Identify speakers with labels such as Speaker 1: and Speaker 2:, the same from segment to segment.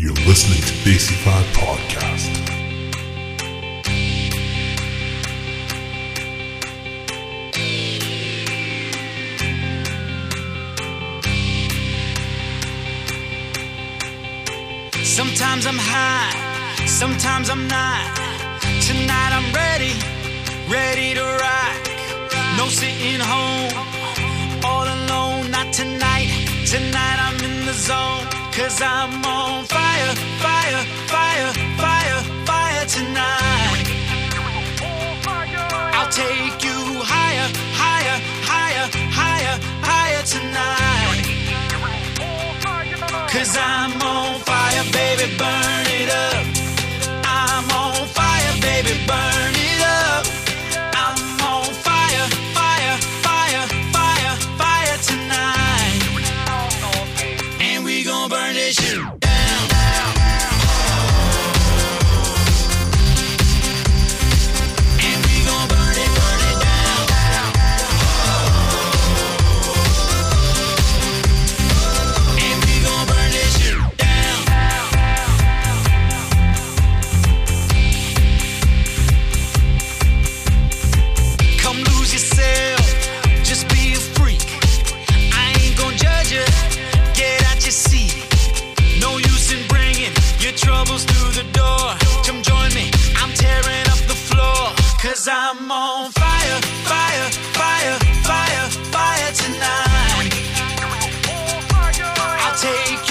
Speaker 1: You're listening to Basified Podcast.
Speaker 2: Sometimes I'm high, sometimes I'm not. Tonight I'm ready, ready to rock. No sitting home, all alone, not tonight. Tonight I'm in the zone. Cause I'm on fire, fire, fire, fire, fire tonight. I'll take you higher, higher, higher, higher, higher tonight. Cause I'm on fire, baby, burn it up. I'm on fire, baby, burn it up. take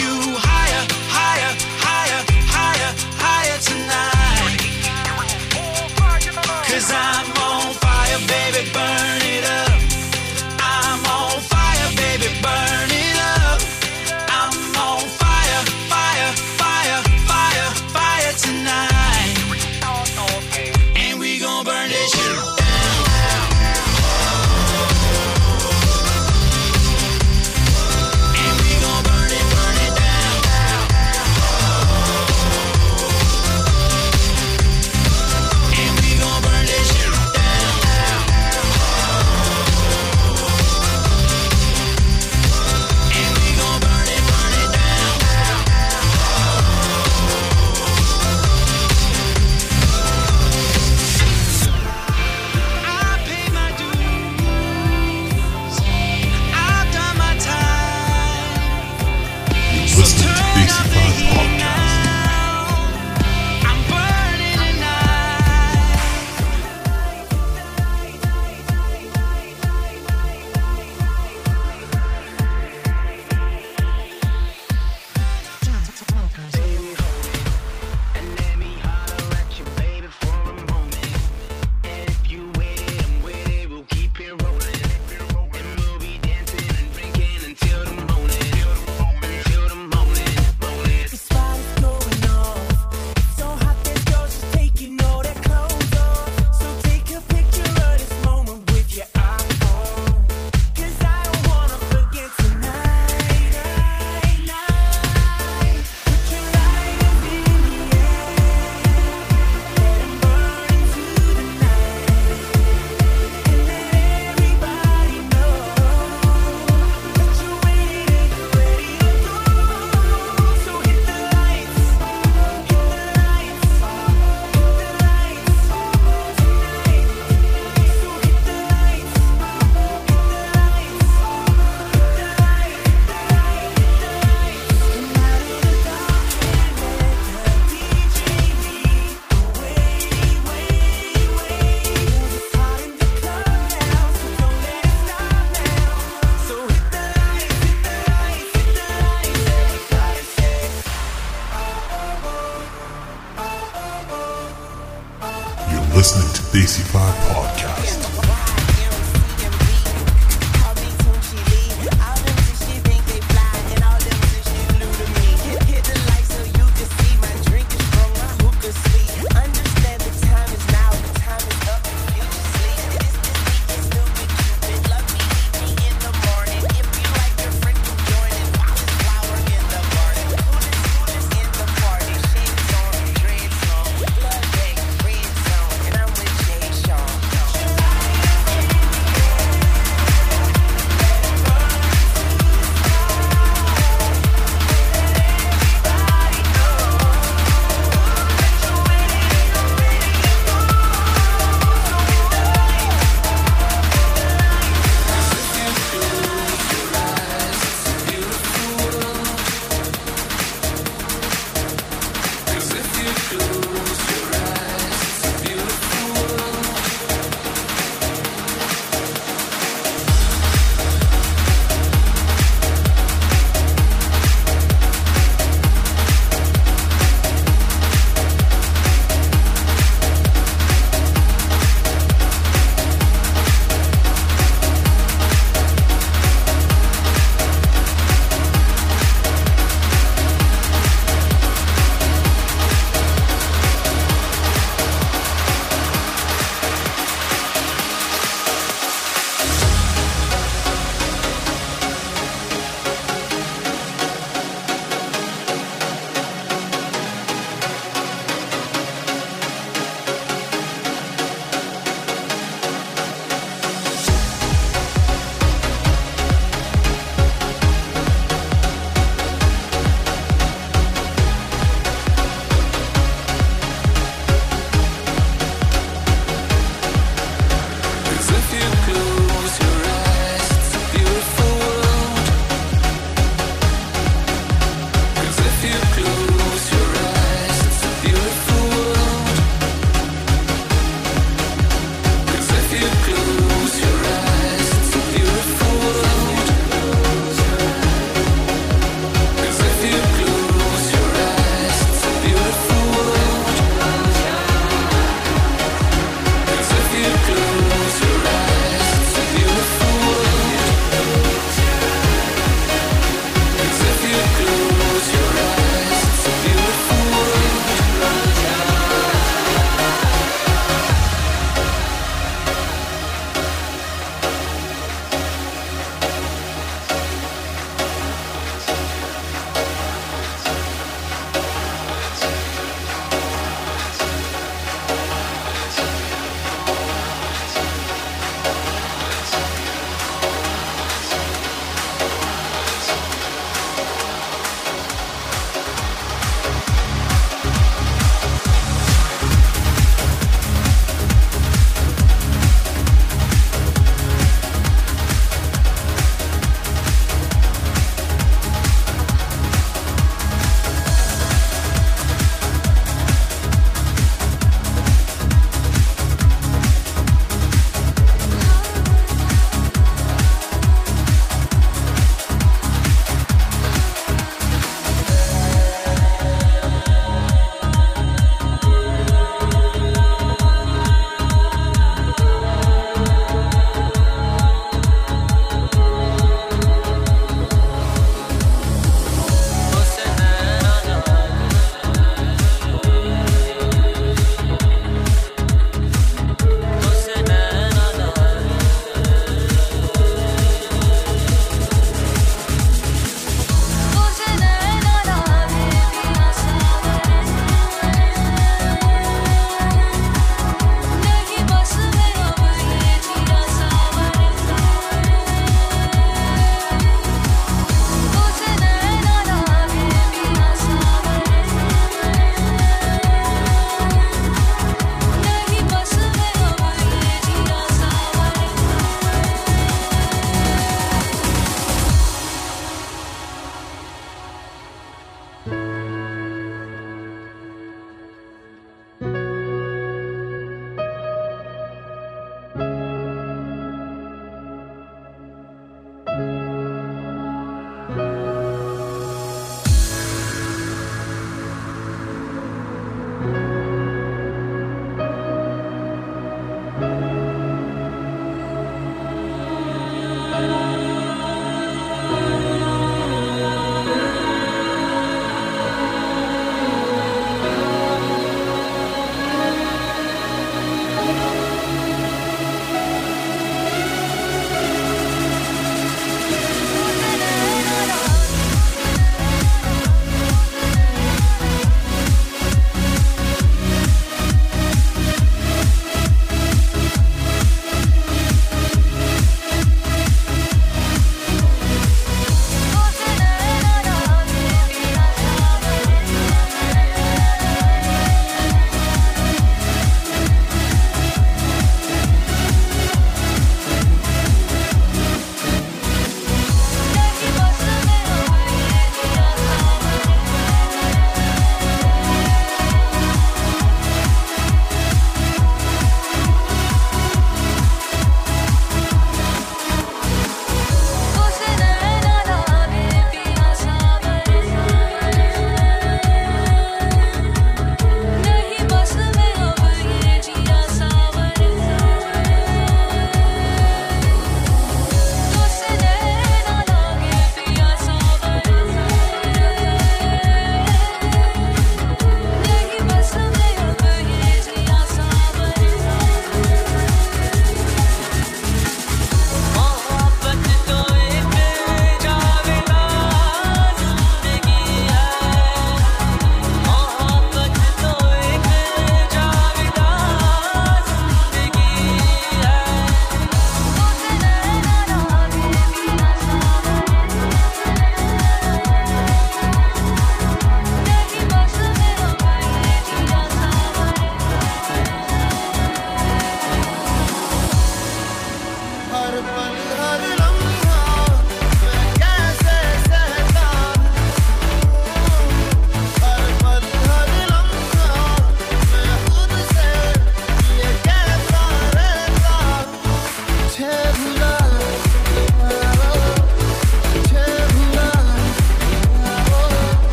Speaker 1: listening to Daisy Five Podcast.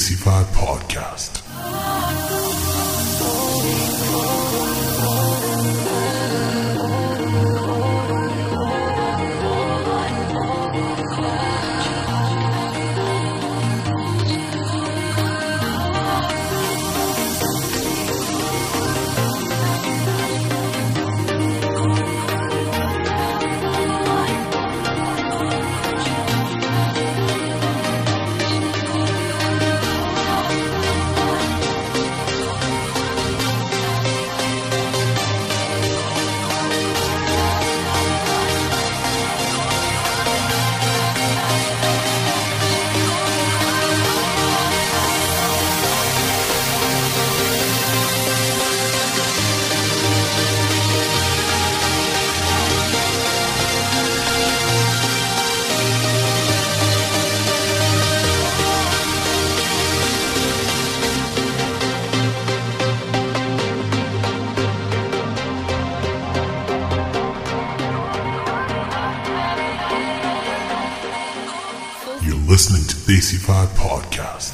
Speaker 3: AC5 podcast. Podcast.